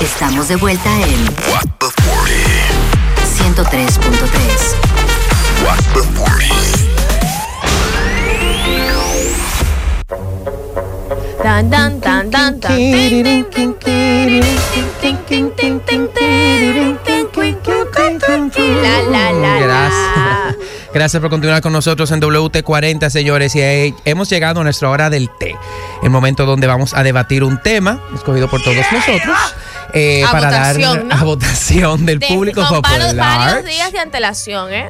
Estamos de vuelta en What the 40 103.3. What the 40 Tan tan tan tan Gracias. Gracias por continuar con nosotros en WT40, señores. Y hemos llegado a nuestra hora del té, el momento donde vamos a debatir un tema escogido por todos nosotros eh, A para votación, dar ¿no? a votación del De- público con popular. varios días de antelación, ¿eh?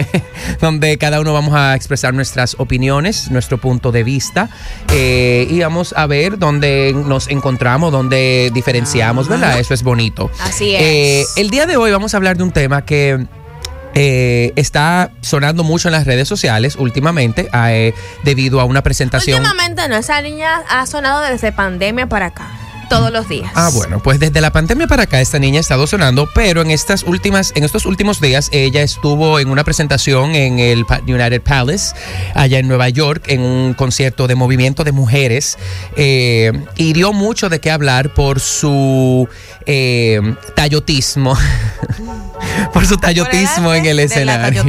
donde cada uno vamos a expresar nuestras opiniones, nuestro punto de vista eh, y vamos a ver dónde nos encontramos, dónde diferenciamos, ¿verdad? Eso es bonito. Así es. Eh, el día de hoy vamos a hablar de un tema que eh, está sonando mucho en las redes sociales últimamente eh, debido a una presentación. Últimamente no, esa niña ha sonado desde pandemia para acá, todos los días. Ah, bueno, pues desde la pandemia para acá esta niña ha estado sonando, pero en estas últimas, en estos últimos días ella estuvo en una presentación en el United Palace, allá en Nueva York, en un concierto de movimiento de mujeres, eh, y dio mucho de qué hablar por su eh, tallotismo. por su tallotismo en el escenario.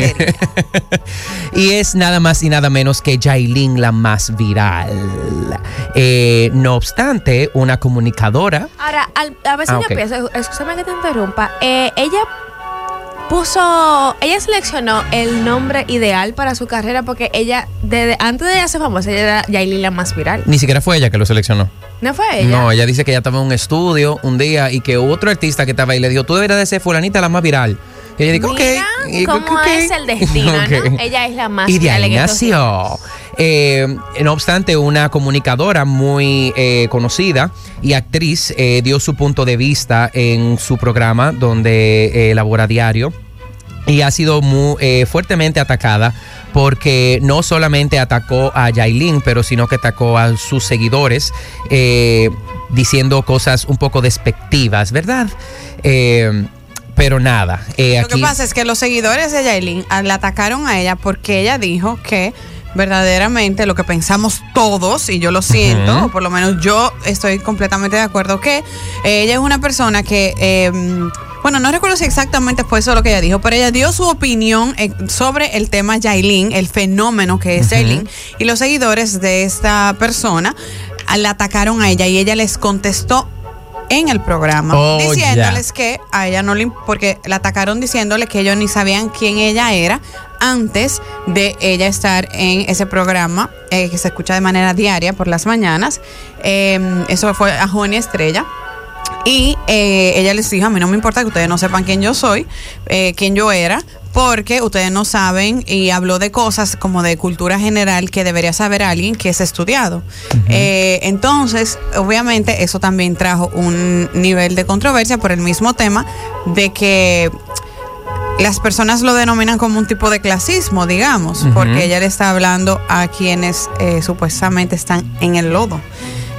y es nada más y nada menos que Jailin la más viral. Eh, no obstante, una comunicadora Ahora, al- a veces Ah, yo ok. pienso, escúchame que te interrumpa, eh, ella puso, ella seleccionó el nombre ideal para su carrera porque ella, desde antes de ella ser famosa, ella era Yailin la más viral. Ni siquiera fue ella que lo seleccionó. ¿No fue ella? No, ella dice que ella estaba en un estudio un día y que otro artista que estaba ahí le dijo, tú deberías de ser fulanita la más viral. Y ella dijo. Mira Y- cómo es el destino. ¿no? Ella es la más Y de viral ahí en estos nació. Eh, no obstante, una comunicadora muy eh, conocida y actriz eh, dio su punto de vista en su programa donde elabora diario y ha sido muy eh, fuertemente atacada porque no solamente atacó a Yailin, pero sino que atacó a sus seguidores eh, diciendo cosas un poco despectivas, ¿verdad? Eh, pero nada, Lo que pasa es que los seguidores de Yailin ah, la atacaron a ella porque ella dijo que verdaderamente lo que pensamos todos, y yo lo siento, o por lo menos yo estoy completamente de acuerdo, que ella es una persona que, eh, bueno, no recuerdo si exactamente fue eso lo que ella dijo, pero ella dio su opinión eh, sobre el tema Yailin, el fenómeno que es. Yailin, y los seguidores de esta persona la atacaron a ella y ella les contestó en el programa Oh, diciéndoles que a ella no le porque la atacaron diciéndole que ellos ni sabían quién ella era antes de ella estar en ese programa eh, que se escucha de manera diaria por las mañanas. Eh, eso fue a Joni Estrella. Y eh, ella les dijo, a mí no me importa que ustedes no sepan quién yo soy, eh, quién yo era, porque ustedes no saben y habló de cosas como de cultura general que debería saber alguien que es estudiado. Eh, entonces, obviamente, eso también trajo un nivel de controversia por el mismo tema de que las personas lo denominan como un tipo de clasismo, digamos, porque ella le está hablando a quienes eh, supuestamente están en el lodo.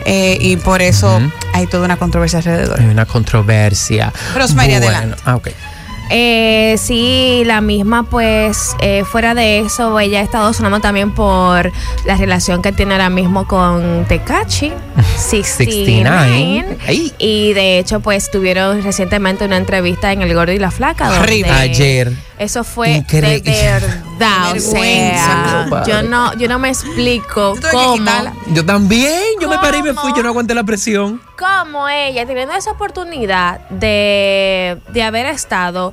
Eh, y por eso hay toda una controversia alrededor. hay una controversia. Rosemary, adelante. Ah, ok. Eh, sí, la misma, pues, eh, fuera de eso, ella ha estado sonando también por la relación que tiene ahora mismo con Tekachi, 69. Ay. Y de hecho, pues, tuvieron recientemente una entrevista en El Gordo y la Flaca. donde. Ayer. Eso fue de verdad, o sea, yo no, yo no me explico Yo cómo. Yo también, yo me paré y me fui, yo no aguanté la presión. cómo ella teniendo esa oportunidad de, de haber estado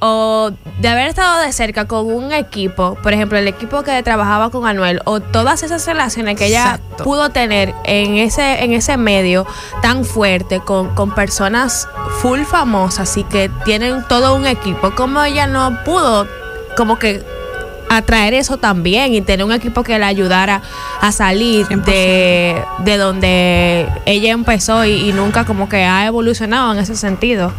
o de haber estado de cerca con un equipo, por ejemplo, el equipo que trabajaba con Anuel, o todas esas relaciones que ella Exacto. pudo tener en ese, en ese medio tan fuerte con, con personas full famosas y que tienen todo un equipo, como ella no pudo como que atraer eso también y tener un equipo que la ayudara a salir 100%. de, de donde ella empezó y, y nunca como que ha evolucionado en ese sentido.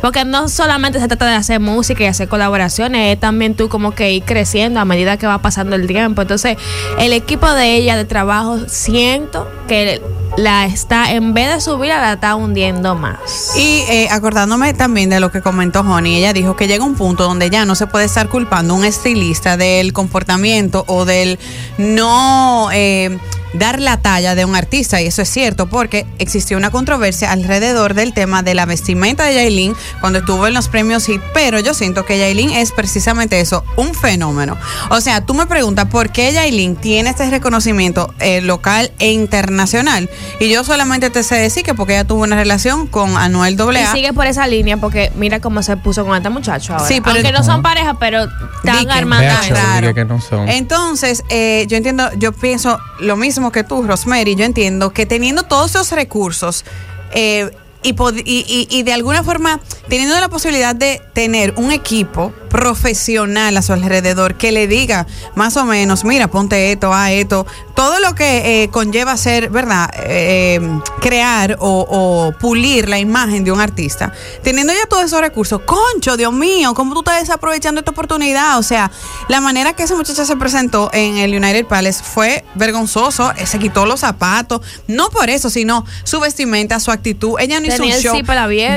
Porque no solamente se trata de hacer música y hacer colaboraciones, es también tú como que ir creciendo a medida que va pasando el tiempo. Entonces, el equipo de ella de trabajo siento que la está, en vez de subirla, la está hundiendo más. Y eh, acordándome también de lo que comentó Honey, ella dijo que llega un punto donde ya no se puede estar culpando un estilista del comportamiento o del no, eh, dar la talla de un artista y eso es cierto porque existió una controversia alrededor del tema de la vestimenta de Yailin cuando estuvo en los premios HIT, pero yo siento que Yailin es precisamente eso, un fenómeno. O sea, tú me preguntas por qué Yailin tiene este reconocimiento eh, local e internacional y yo solamente te sé decir que porque ella tuvo una relación con Anuel Y AA. sigue por esa línea porque mira cómo se puso con este muchacho ahora. Sí, pero- Aunque no son pareja, pero están armando. Claro. no. Entonces, eh, yo entiendo, yo pienso lo mismo que tú, Rosemary. Yo entiendo que teniendo todos esos recursos eh, y- y- y de alguna forma teniendo la posibilidad de tener un equipo profesional a su alrededor que le diga más o menos, mira, ponte esto, a esto, todo lo que eh, conlleva ser, ¿verdad? Eh, crear o, o pulir la imagen de un artista. Teniendo ya todos esos recursos, concho, Dios mío, ¿cómo tú estás desaprovechando esta oportunidad? O sea, la manera que esa muchacha se presentó en el United Palace fue vergonzoso, eh, se quitó los zapatos, no por eso, sino su vestimenta, su actitud, ella no hizo Tenía un el show.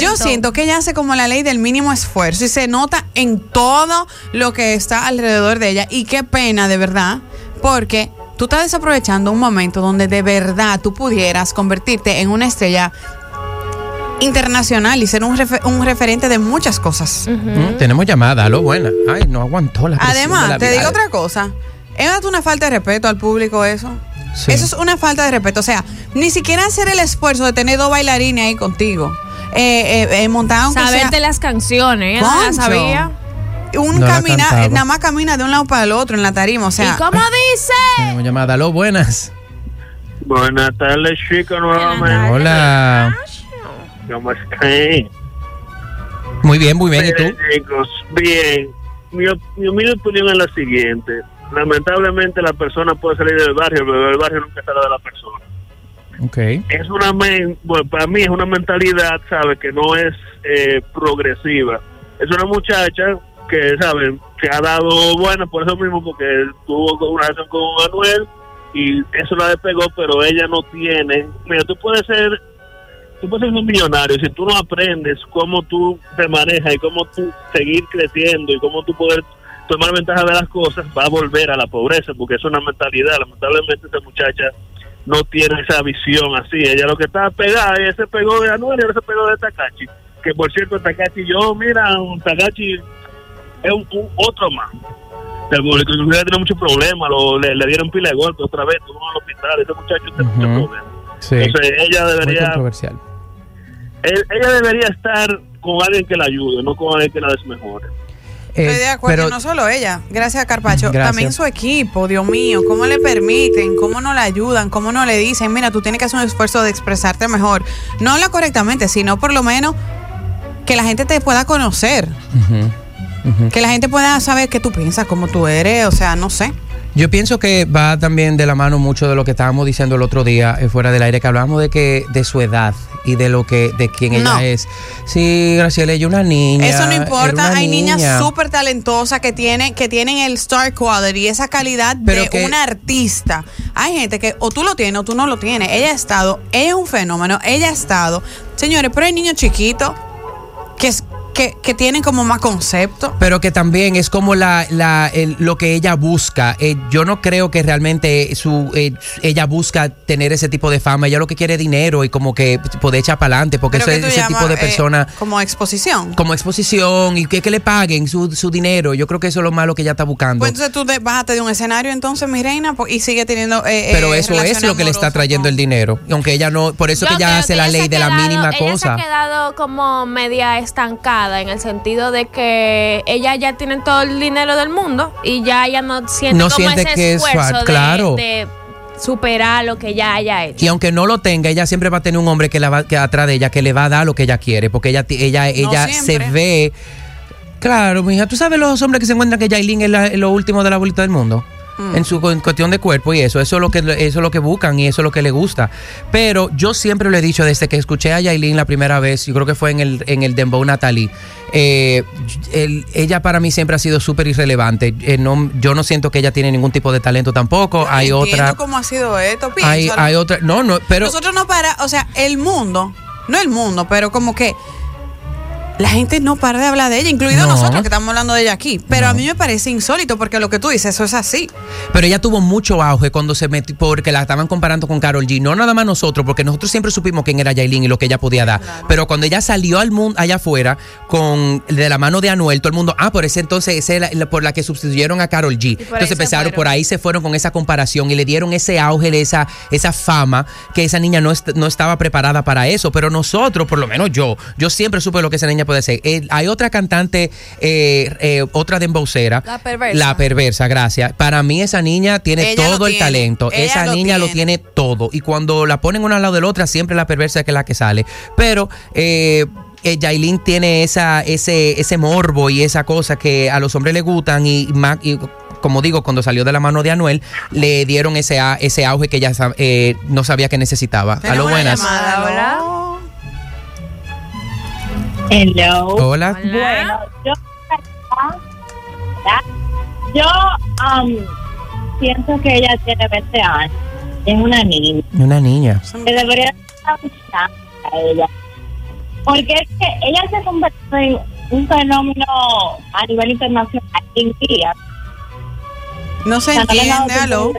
Yo siento que ella hace como la ley del mínimo esfuerzo y se nota en todo lo que está alrededor de ella y qué pena de verdad, porque tú estás desaprovechando un momento donde de verdad tú pudieras convertirte en una estrella internacional y ser un, refe- un referente de muchas cosas. Mm, tenemos llamada, aló, buena. Ay, no aguantó la de Además, la te digo otra cosa. Es una falta de respeto al público eso. Sí. Eso es una falta de respeto. O sea, ni siquiera hacer el esfuerzo de tener dos bailarines ahí contigo. Eh, eh, eh, sea Saberte las canciones. No las sabía. Un No cantaba. nada más camina de un lado para el otro en la tarima. O sea, ¿Y cómo dice? Tenemos llamada, aló, buenas. Buenas tardes, chicos, nuevamente. Hola. ¿Cómo están? Muy bien, muy bien. ¿Y tú? Chicos, bien. Mi, op- mi humilde opinión es la siguiente. Lamentablemente la persona puede salir del barrio, pero el barrio nunca sale de la persona. Ok. Es una, men- bueno, para mí es una mentalidad, ¿sabe? Que no es eh, progresiva. Es una muchacha que, ¿sabe? Que ha dado buena por eso mismo, porque tuvo una relación con Manuel y eso la despegó, pero ella no tiene. Mira, tú puedes ser, tú puedes ser un millonario si tú no aprendes cómo tú te manejas y cómo tú seguir creciendo y cómo tú poder tomar ventaja de las cosas, va a volver a la pobreza, porque es una mentalidad. Lamentablemente esta muchacha no tiene esa visión así. Ella lo que está pegada, ella se pegó de Anuel y ahora se pegó de Takachi. Que por cierto, Takachi, yo, mira, un Takachi es un, un otro más. El tiene muchos problemas, lo- le, le dieron pila de golpe otra vez, tuvo al hospital, ese muchacho tiene Ujú. muchos problemas. Sí. Entonces ella Muy debería, controversial. él- ella debería estar con alguien que la ayude, no con alguien que la desmejore. Eh, estoy de acuerdo. pero no solo ella. Gracias a Carpacho. Gracias. También su equipo, Dios mío. ¿Cómo le permiten? ¿Cómo no le ayudan? ¿Cómo no le dicen? Mira, tú tienes que hacer un esfuerzo de expresarte mejor. No habla correctamente, sino por lo menos que la gente te pueda conocer. Que la gente pueda saber qué tú piensas, cómo tú eres, o sea, no sé. Yo pienso que va también de la mano mucho de lo que estábamos diciendo el otro día eh, fuera del aire, que hablábamos de que de su edad y de lo que de quién No. ella es. Sí, Graciela, ella es una niña. Eso no importa, hay niña. niñas súper talentosas que tienen, que tienen el star quality, esa calidad Pero de que- una artista. Hay gente que o tú lo tienes o tú no lo tienes. Ella ha estado, ella es un fenómeno, ella ha estado. Señores, pero hay niños chiquitos que, es- que, que tienen como más concepto. Pero que también es como la, la, el- lo que ella busca. Eh, yo no creo que realmente su, eh, ella busca tener ese tipo de fama. Ella lo que quiere es dinero y como que poder echar para adelante, porque eso es ese tipo de eh, persona como exposición. como exposición y que, que le paguen su, su dinero. Yo creo que eso es lo malo que ella está buscando. Pues entonces tú te, bájate de un escenario entonces, mi reina, po- y sigue teniendo. eh, Pero eso es lo que le está trayendo con- el dinero. Aunque ella no, por eso Yo que ella hace que la ella ley de la mínima ella cosa. se ha quedado como media estancada en el sentido de que ella ya tiene todo el dinero del mundo y ya ella no siente No como siente ese que es esfuerzo fa- de, claro. de superar lo que ya haya hecho. Y aunque no lo tenga, ella siempre va a tener un hombre que la va que atrás de ella que le va a dar lo que ella quiere, porque ella ella ella se ve Claro, mija, tú sabes los hombres que se encuentran que Yailin es, la- es lo último de la bolita del mundo. Mm. En su en cuestión de cuerpo y eso, eso es lo que eso es lo que buscan y eso es lo que le gusta. Pero yo siempre lo he dicho desde que escuché a Yailin la primera vez, yo creo que fue en el en el Dembow Natalie. eh, el- ella para mí siempre ha sido súper irrelevante. Eh, no, yo no siento que ella tiene ningún tipo de talento tampoco. hay otra, cómo ha sido esto, hay, hay otra, no, no, pero Nosotros no para, o sea, el mundo, no el mundo, pero como que la gente no para de hablar de ella, incluido No. nosotros que estamos hablando de ella aquí. Pero No. a mí me parece insólito porque lo que tú dices, eso es así. Pero ella tuvo mucho auge cuando se metió, porque la estaban comparando con Carol G. No nada más nosotros, porque nosotros siempre supimos quién era Yailin y lo que ella podía dar. Pero cuando ella salió al mundo allá afuera con de la mano de Anuel, todo el mundo, ah, por ese entonces, esa es la- por la que sustituyeron a Carol G. Entonces empezaron, por ahí se fueron con esa comparación y le dieron ese auge, esa, esa fama, que esa niña no, est- no estaba preparada para eso. Pero nosotros, por lo menos yo, yo siempre supe lo que esa niña puede ser. Eh, hay otra cantante, eh, eh, otra dembocera. La perversa. La perversa, gracias. Para mí esa niña tiene Ella todo el tiene. talento. Ella esa lo niña lo tiene. todo. Y cuando la ponen una al lado de la otra, siempre la perversa que es la que sale. Pero eh, eh, Yailin tiene esa, ese, ese morbo y esa cosa que a los hombres le gustan y, ma- y como digo, cuando salió de la mano de Anuel, le dieron ese, a- ese auge que ella sa- eh, no sabía que necesitaba. A lo buenas. llamada, Hola. Hello. Hola. Bueno, yo, yo um, pienso que ella tiene 20 años. Es una niña. Una niña. Que debería estar a ella. Porque es que ella se convirtió en un fenómeno a nivel internacional en día. No se entiende, aló.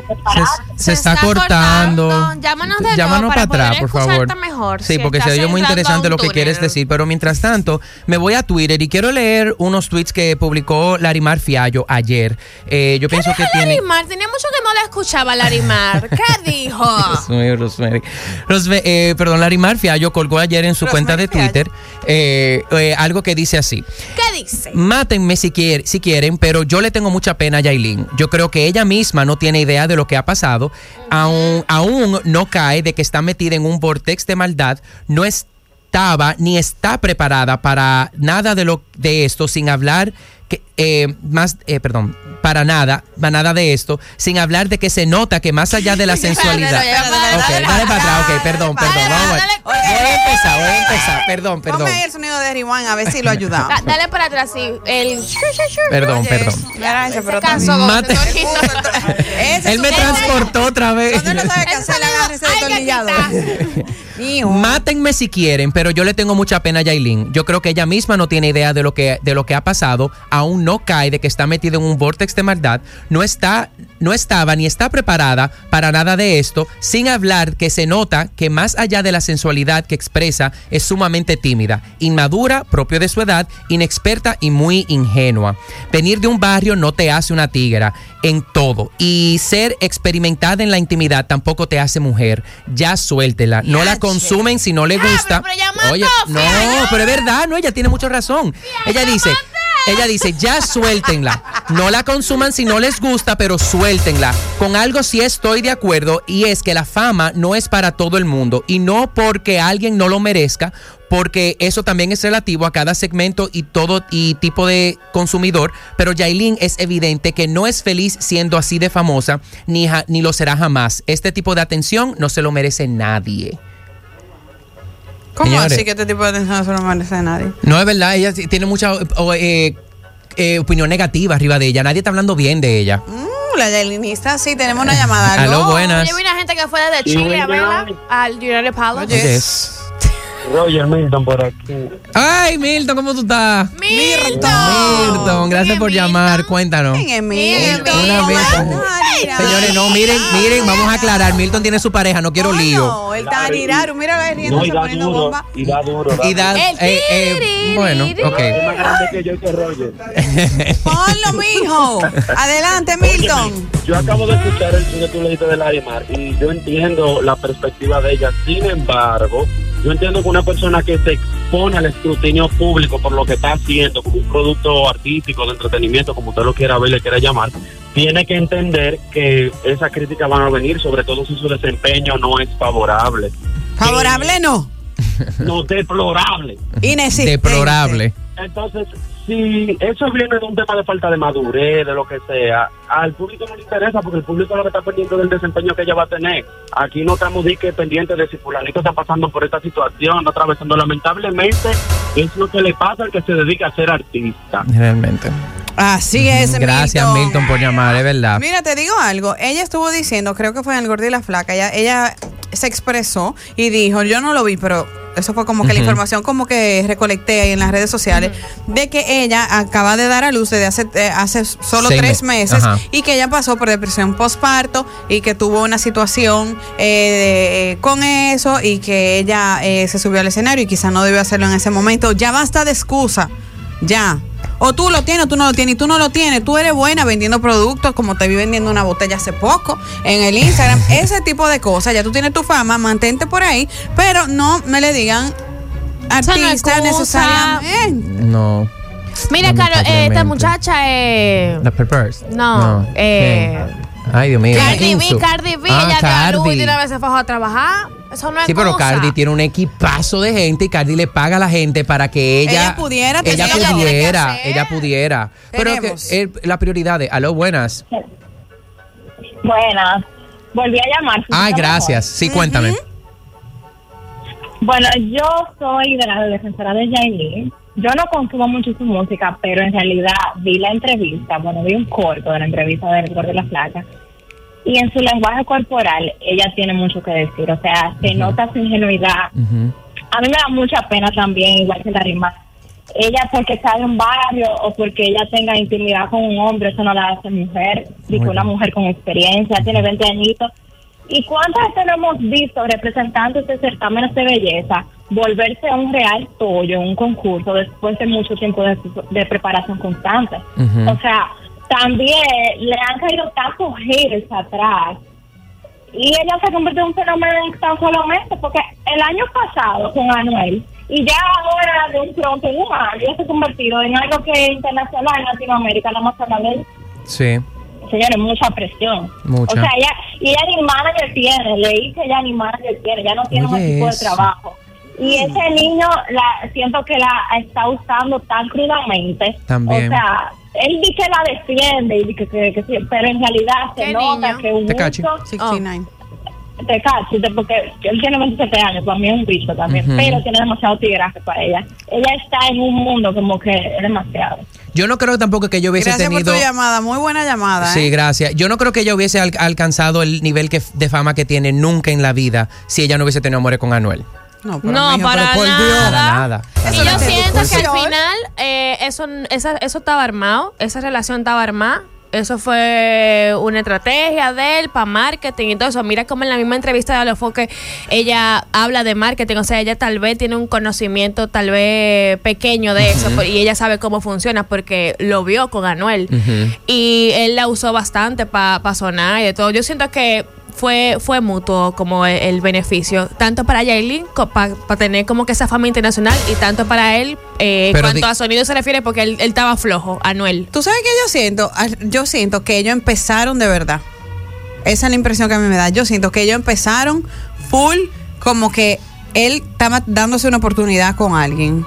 Se, se está, cortando. Llámanos de Llámanos nuevo para para atrás, por favor. mejor, Sí, si porque se oye muy interesante lo que túnel. quieres decir. Pero mientras tanto, me voy a Twitter y quiero leer unos tweets que publicó Larimar Fiallo ayer. Eh, yo pienso que dijo tiene. Larimar? Tenía mucho que no la escuchaba Larimar. ¿Qué dijo? Rosemary, Rosemary. Rosme- eh, perdón, Larimar Fiallo colgó ayer en su cuenta de Twitter eh, eh, algo que dice así. ¿Qué dice? Mátenme si, quier- si quieren, pero yo le tengo mucha pena a Yailin. Yo creo que ella misma no tiene idea de lo que ha pasado. Aún, aún no cae de que está metida en un vortex de maldad. No estaba ni está preparada para nada de, lo, de esto, sin hablar que, eh, más, eh, perdón, para nada, para nada de esto, sin hablar de que se nota que más allá de la sensualidad. Ok, dale, para atrás, ok, perdón, perdón, vamos. Voy a empezar, voy a empezar, perdón, perdón. Ponme el sonido de Rewind a ver si lo ayuda. Da- Dale para atrás, sí. El... Perdón, perdón. Mira ese, pero Él me transportó otra vez. Sabe de. Mijo. Mátenme si quieren, pero yo le tengo mucha pena a Yailin. Yo creo que ella misma no tiene idea de lo que, de lo que ha pasado. Aún no cae de que está metida en un vortex de maldad. No está, no estaba ni está preparada para nada de esto. Sin hablar que se nota que más allá de la sensualidad que expresa, es sumamente tímida, inmadura, propio de su edad, inexperta y muy ingenua. Venir de un barrio no te hace una tigra en todo. Y ser experimentada en la intimidad tampoco te hace mujer. Ya suéltela. No la consumen si no le gusta. Oye, no, pero es verdad, no, ella tiene mucha razón. Ella dice, ella dice, ya suéltenla. No la consuman si no les gusta, pero suéltenla. Con algo sí estoy de acuerdo y es que la fama no es para todo el mundo y no porque alguien no lo merezca, porque eso también es relativo a cada segmento y todo y tipo de consumidor, pero Yailin es evidente que no es feliz siendo así de famosa, ni, ja- ni lo será jamás. Este tipo de atención no se lo merece nadie. ¿Cómo Señores. así que este tipo de atención no se lo merece a nadie? No, es verdad, ella tiene mucha o, eh, eh, opinión negativa arriba de ella. Nadie está hablando bien de ella. Mm, la yalinista, sí, tenemos una llamada. Aló, buenas. Yo vi una gente que fue desde Chile a verla al United Palace. Yes. Roger Milton por aquí. Ay, Milton, ¿cómo tú estás? Milton. Milton, gracias por Milton. llamar. Cuéntanos. ¿Quién es Milton? Milton? Una vez. Ay, Señores, no, miren, miren, vamos a aclarar. Milton tiene su pareja, no quiero No, lío. No, el Taniraru, mira la riendo, No, y se da poniendo duro. bomba. Y da duro. Y da, El eh, eh, tiri, bueno, ok. Es más grande que yo y que Roger. Ponlo, mijo. Adelante, Milton. Yo acabo de escuchar el que tú leíste de Larimar y yo entiendo la perspectiva de ella. Sin embargo, yo entiendo que una persona que se expone al escrutinio público por lo que está haciendo como un producto artístico, de entretenimiento, como usted lo quiera ver, le quiera llamar, tiene que entender que esas críticas van a venir, sobre todo si su desempeño no es favorable. Favorable no. No, deplorable. Inexistente. Deplorable. Entonces, si eso viene de un tema de falta de madurez, de lo que sea, al público no le interesa porque el público lo que está pendiente del desempeño que ella va a tener. Aquí no estamos que pendientes de si fulanito está pasando por esta situación, atravesando. Lamentablemente, es lo que le pasa al que se dedica a ser artista. Realmente. Así es, Gracias, Milton. Milton, por llamar, es verdad. Mira, te digo algo. Ella estuvo diciendo, creo que fue en el Gordo y la Flaca, ella, ella se expresó y dijo, yo no lo vi, pero eso fue como que la información como que recolecté ahí en las redes sociales, de que ella acaba de dar a luz desde hace, eh, hace solo Seis tres meses. Ajá. y que ella pasó por depresión postparto y que tuvo una situación eh, con eso y que ella eh, se subió al escenario y quizá no debió hacerlo en ese momento. Ya basta de excusa, ya. O tú lo tienes o tú no lo tienes y tú no lo tienes. Tú eres buena vendiendo productos como te vi vendiendo una botella hace poco en el Instagram. Ese tipo de cosas. Ya tú tienes tu fama, mantente por ahí, pero no me le digan no es artista necesariamente. No. Mira, Carlos, eh, esta muchacha eh, La Peppers. No, eh, ¿Quién? Ay, Dios mío. Cardi B. Cardi B, Ah, ella dio a luz y Cardi. de una vez se fue a trabajar. Eso no es Sí, pero excusa. Cardi tiene un equipazo de gente y Cardi le paga a la gente para que ella, Ella pudiera tener ella pudiera, ella pudiera. Pero que, eh, la prioridad de, aló, buenas. Buenas. Volví a llamar. Ay, gracias. Sí, cuéntame. Bueno, yo soy de la defensora de Yailin. Yo no consumo mucho su música, pero en realidad vi la entrevista, bueno, vi un corto de la entrevista del Gordo de la Flaca. Y en su lenguaje corporal, ella tiene mucho que decir. O sea, se nota su ingenuidad. A mí me da mucha pena también, igual que la rima. Ella porque está en un barrio o porque ella tenga intimidad con un hombre, eso no la hace mujer. Digo, Muy una mujer con experiencia, tiene 20 añitos. ¿Y cuántas veces no hemos visto representantes de certámenes de belleza volverse a un real tollo un concurso después de mucho tiempo de, de preparación constante? O sea, también le han caído tantos haters atrás y ella se convirtió en un fenómeno en tan solo meses, porque el año pasado con Anuel, y ya ahora de un pronto en un año, se ha convertido en algo que es internacional en Latinoamérica, no más hablar de Sí. Señores, mucha presión. Mucha. O sea, ella, y ella ni manager tiene, leí que ella ni manager tiene, ya no tiene un Oye, equipo de trabajo. Y ese niño, la siento que la está usando tan crudamente. También. O sea, él dice que la defiende, y dice que, que, pero en realidad se ¿Qué nota niño? que un Tecachi. mucho 69. te cachis, porque él tiene 27 años, para mí es un bicho también, Ujú. pero tiene demasiado tigraje para ella. Ella está en un mundo como que es demasiado. Yo no creo tampoco que yo hubiese Gracias tenido. por tu llamada, muy buena llamada. Sí, ¿eh? gracias. Yo no creo que ella hubiese al- alcanzado el nivel que, de fama que tiene nunca en la vida si ella no hubiese tenido amores con Anuel. No, mijo, para pero nada. Para nada. Y yo siento que al final eh, eso, esa- eso estaba armado, esa relación estaba armada. Eso fue una estrategia de él para marketing y todo eso. Mira cómo en la misma entrevista de Alofoque ella habla de marketing. O sea, ella tal vez tiene un conocimiento tal vez pequeño de eso por- y ella sabe cómo funciona porque lo vio con Anuel. Y él la usó bastante para sonar y de todo. Yo siento que fue, fue mutuo como el, el beneficio, tanto para Yailin para tener como que esa fama internacional y tanto para él eh, en cuanto a sonido se refiere porque él, él estaba flojo, Anuel. Tú sabes que yo siento, Ah, yo siento que ellos empezaron de verdad. Esa es la impresión que a mí me da. Yo siento que ellos empezaron full como que él estaba dándose una oportunidad con alguien.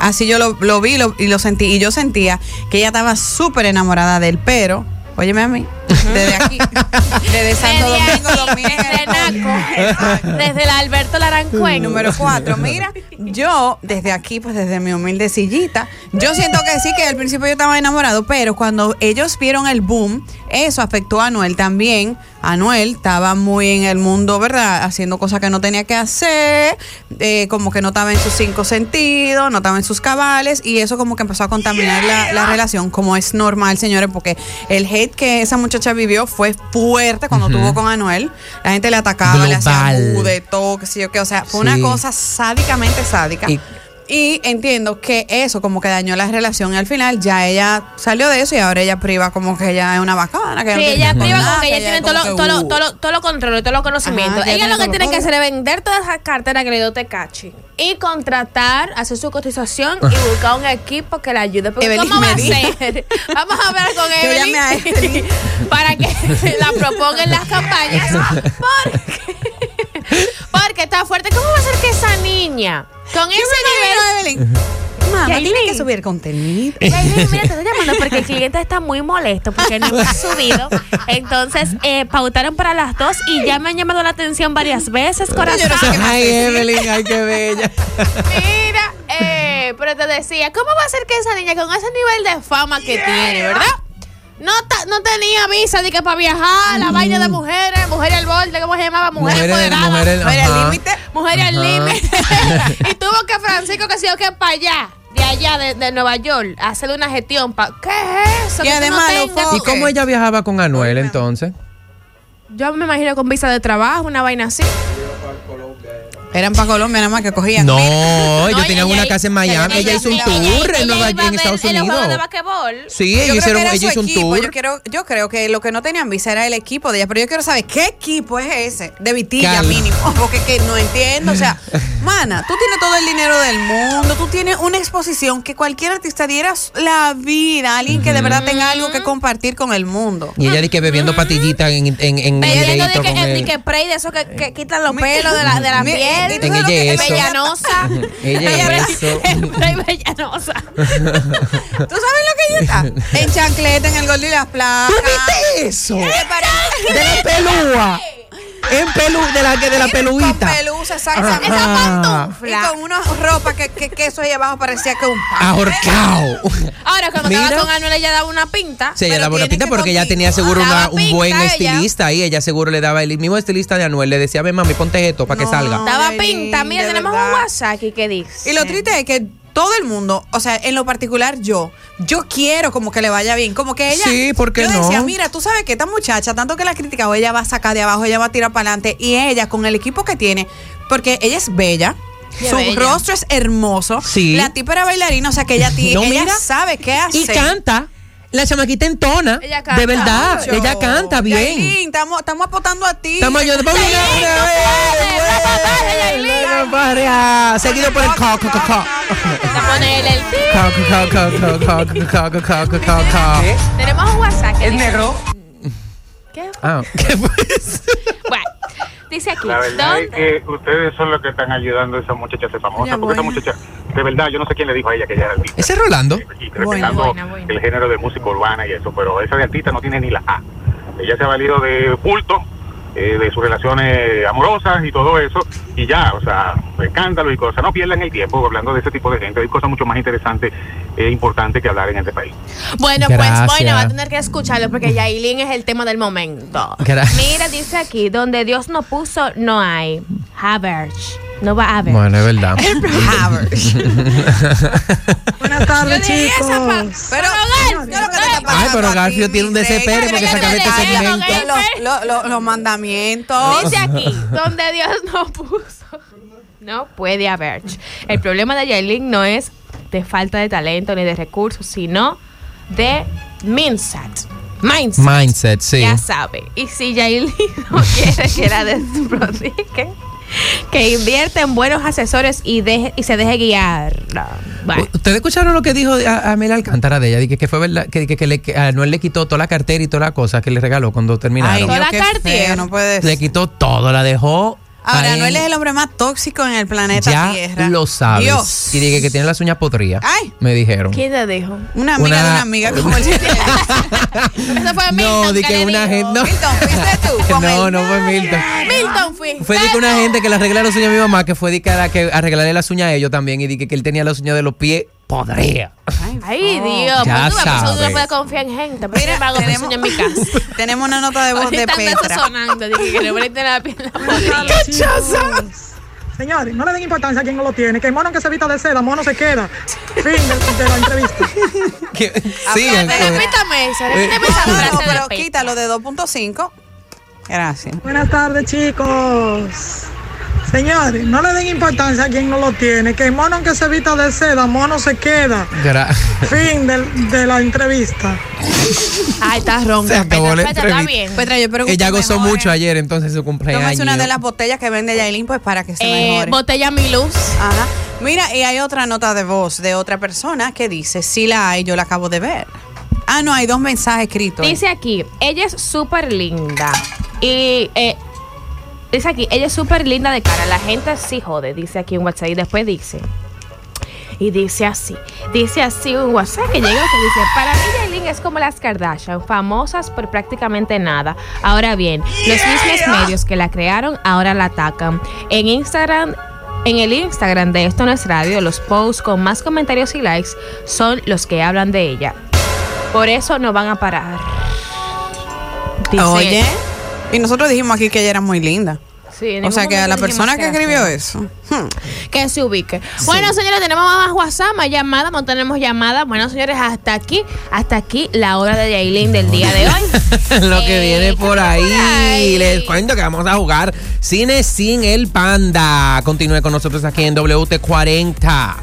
Así yo lo, lo vi lo- y lo sentí. Y yo sentía que ella estaba súper enamorada de él, pero, óyeme a mí, desde aquí, desde Santo Domingo, desde el Alberto Larancuén. Número cuatro, mira, yo desde aquí, pues desde mi humilde sillita, yo siento que sí, que al principio yo estaba enamorado, pero cuando ellos vieron el boom, eso afectó a Anuel también. Anuel estaba muy en el mundo, ¿verdad? Haciendo cosas que no tenía que hacer, eh, como que no estaba en sus cinco sentidos, no estaba en sus cabales, y eso como que empezó a contaminar la, la relación, como es normal, señores, porque el hate que esa muchacha vivió fue fuerte cuando Ujú. tuvo con Anuel. La gente le atacaba, le hacía de todo, qué sé yo qué. O sea, fue Sí. una cosa sádicamente sádica. Y- Y, entiendo que eso como que dañó la relación y al final ya ella salió de eso y ahora ella priva como que ella es una bacana. Que Sí, ella priva nada, con que ella tiene todo como lo, todo, lo, uh. todo, lo, todo lo control y todo lo conocimiento. Ajá, ella lo que tiene que hacer es vender todas esas carteras que le dio Tecachi y contratar, hacer su cotización y buscar un equipo que la ayude. Porque Evelyn ¿cómo va a ser? Vamos a hablar con a Evelyn para que la proponga en las campañas. Porque, porque está fuerte. ¿Cómo va a ser que esa niña, con ese nivel... Evelyn. Mamá, tiene que subir contenido. Yailin, mira, te estoy llamando porque el cliente está muy molesto porque no hemos subido. Entonces, eh, pautaron para las dos y ya me han llamado la atención varias veces, corazón. Ay. Evelyn, ay, qué bella. Mira, eh, pero te decía, ¿cómo va a ser que esa niña con ese nivel de fama que tiene, verdad? No, ta- no tenía visa de que para viajar, la vaina de mujeres, mujeres al borde, ¿cómo se llamaba? Mujeres, empoderadas. mujeres, Mujeres al límite. Mujeres al límite. y tuvo que Francisco que se que para allá, de allá, de, de Nueva York, a hacerle una gestión. Pa ¿Qué es eso? Tú además no ¿Y cómo ella viajaba con Anuel entonces? Yo me imagino con visa de trabajo, una vaina así. Eran para Colombia nada más que cogían. No, No, ellos ella- tenían una ella- casa en Miami. Ella hizo un ella- tour ella en, Nueva, iba a en ver Estados en los juegos de Unidos. basquetbol. Sí, Yo ella, creo hicieron, que era ella su hizo un equipo. tour. Yo creo, yo creo que lo que no tenían visa era el equipo de ella, pero yo quiero saber qué equipo es ese, de Vitilla Calma. mínimo, porque que no entiendo. O sea, mana, tú tienes todo el dinero del mundo, tú tienes una exposición que cualquier artista diera la vida, alguien que de verdad tenga algo que compartir con el mundo. Y ella di que bebiendo patillitas en, en, en Bebiendo de Elevator que, con de él. que spray de esos que, que quitan los pelos de la, de piel. ¿Y tú En ella eso. Bellanosa. Ella. Spray bellanosa. ¿Tú sabes lo que ella está? En chancleta, en el gol y las placas. ¿Tú viste eso? De la pelúa. En pelu, de la que de la Con peluita. pelusa, exactamente. Ajá. Esa pantufla. Fla. Y con una ropa que, que, que eso ahí abajo parecía que un pan. Ahorcao. Ahora, cuando Mira. estaba con Anuel, ella daba una pinta. Sí, ella daba una pinta que porque ella tenía seguro una- un buen pinta estilista ahí. Ella seguro le daba el mismo estilista de Anuel. Le decía, ven mami, ponte esto para que salga. Daba pinta. Mira, tenemos verdad. un WhatsApp aquí que dice. Y lo triste es que todo el mundo, o sea, en lo particular yo, yo quiero como que le vaya bien, como que ella. Sí, ¿por qué yo no? decía, mira, tú sabes que esta muchacha, tanto que la ha criticado, ella va a sacar de abajo, ella va a tirar para adelante, y ella con el equipo que tiene, porque ella es bella. Qué Su bella. rostro es hermoso. Sí. La tipa era bailarina, o sea que ella, tiene, No, ella mira. sabe qué hacer. Y canta la chamaquita entona. Ella canta. De verdad, ella canta bien. estamos apostando a ti. Estamos ayudando. Vamos a Seguido por el cock, cock, cock. Tenemos un WhatsApp. El negro. ¿Qué? Ah, ¿qué fue eso? Bueno, dice aquí. La verdad es que ustedes son los que están ayudando a esa muchacha a ser famosa. Porque esa buena. muchacha, de verdad, yo no sé quién le dijo a ella que ella era artista. Ese es Rolando. Y respetando Buena, buena. el género de música urbana y eso, pero esa de artista no tiene ni la A. Ella se ha valido de bulto, eh, de sus relaciones amorosas y todo eso, y ya, o sea, escándalos y cosas. No pierdan el tiempo hablando de ese tipo de gente. Hay cosas mucho más interesantes e importantes que hablar en este país. Bueno, Gracias. pues bueno, va a tener que escucharlo porque Yailin es el tema del momento. Gracias. Mira, dice aquí, donde Dios no puso, no hay. Haverch. No va a haber. Bueno, es verdad. Buenas tardes, chicos. Pero, ¿qué es lo que te está pasando Ay, pero Garfio tiene un desespero porque ¿Qué se acabe este segmento. Los, los- los- mandamientos. Dice aquí, donde Dios no puso, no puede haber. El problema de Yailin no es de falta de talento ni de recursos, sino de mindset. Mindset. Mindset, sí. Ya sabe. Y si Yailin no quiere que la desprodigue, que invierte en buenos asesores y, deje, y se deje guiar. No. ¿Ustedes escucharon lo que dijo a, a Mel Alcántara de ella? Dije que fue verdad, que, que, que le, que a Anuel le quitó toda la cartera y toda la cosa que le regaló cuando Ay, terminaron. Toda Dios, la feo, no puede le quitó todo, la dejó. Ahora, ahí. Anuel es el hombre más tóxico en el planeta ya Tierra. lo sabes. Dios. Y dije que tiene las uñas podridas. Ay. Me dijeron. ¿Quién te dijo? Una amiga Una- de una amiga como el Eso fue Milton. No, di que una dijo. gente. No, Milton, ¿fuiste tú? Con no, él. no fue Milton. Milton fui. Fue de que una gente que le arregla las uñas a mi mamá, que fue de que, a la que arreglarle las uñas a ellos también, y dije que él tenía las uñas de los pies podridas. Ay, Dios. Ya pues tú sabes. no puede confiar en gente. Pero Mira, me tenemos, en mi casa. tenemos una nota de voz de Petra. sonando. Dije que le prende la pierna podrida. Señores, no le den importancia a quien no lo tiene. Que el mono que se vista de seda, mono se queda. Fin de, de la entrevista. Con- Repítame eso. Repítame esa No, pero quítalo de 2.5. Gracias. Buenas tardes, chicos. Señores, no le den importancia a quien no lo tiene. Que el mono que se vista de seda, mono se queda. Gra- Fin de, la entrevista. Ay, está ronca. Se acabó Petra, la Petra, está bien. Petra, yo espero que Ella gozó mejore. mucho ayer, entonces su cumpleaños. Tómese una de las botellas que vende Yailin, pues para que se Eh, mejore. botella mi luz. Ajá. Mira, y hay otra nota de voz de otra persona que dice, sí la hay, yo la acabo de ver. Ah, no, hay dos mensajes escritos. Dice aquí, ella es súper linda. Y eh, dice aquí, ella es súper linda de cara. La gente sí jode, dice aquí en WhatsApp. Y después dice. Y dice así, dice así un WhatsApp que llega que dice, para mí Yailin es como las Kardashian, famosas por prácticamente nada. Ahora bien, los mismos medios que la crearon ahora la atacan. En Instagram, en el Instagram de Esto No es Radio, los posts con más comentarios y likes son los que hablan de ella. Por eso no van a parar. Dice- Oye, y nosotros dijimos aquí que ella era muy linda. Sí, O sea que a la persona que escribió eso. hmm, que se ubique. Bueno, señores, tenemos más WhatsApp, más llamadas, no tenemos llamadas. Bueno, señores, hasta aquí, hasta aquí la hora de Yailin del día de hoy. Lo que Eh, viene ¿qué por viene ahí. por ahí? Les cuento que vamos a jugar Cine sin el Panda. Continúe con nosotros aquí en WT40.